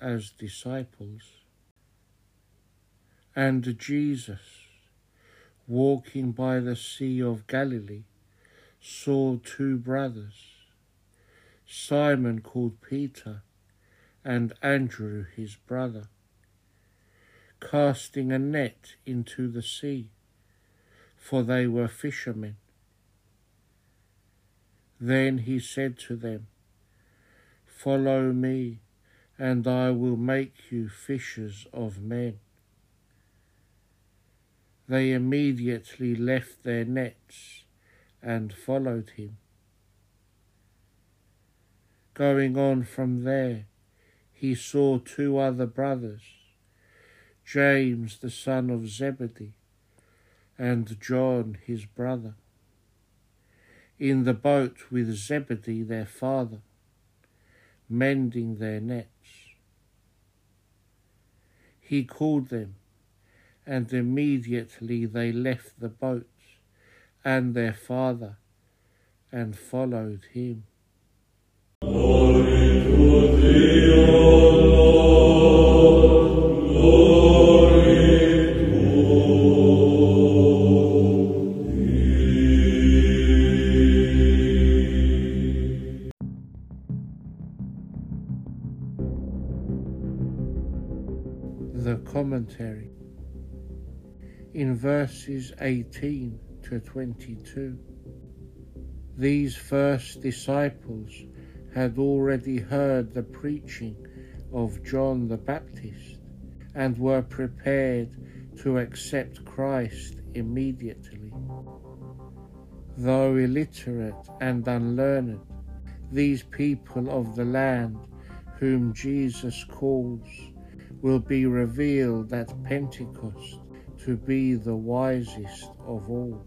as disciples. And Jesus, walking by the Sea of Galilee, saw two brothers, Simon called Peter, and Andrew his brother, casting a net into the sea, for they were fishermen. Then he said to them, Follow me, and I will make you fishers of men. They immediately left their nets and followed him. Going on from there, he saw two other brothers, James the son of Zebedee, and John his brother, in the boat with Zebedee their father, mending their nets. He called them, and immediately they left the boat and their father and followed him. Glory to thee, The Commentary in verses 18 to 22. These first disciples had already heard the preaching of John the Baptist and were prepared to accept Christ immediately. Though illiterate and unlearned, these people of the land whom Jesus calls will be revealed at Pentecost to be the wisest of all.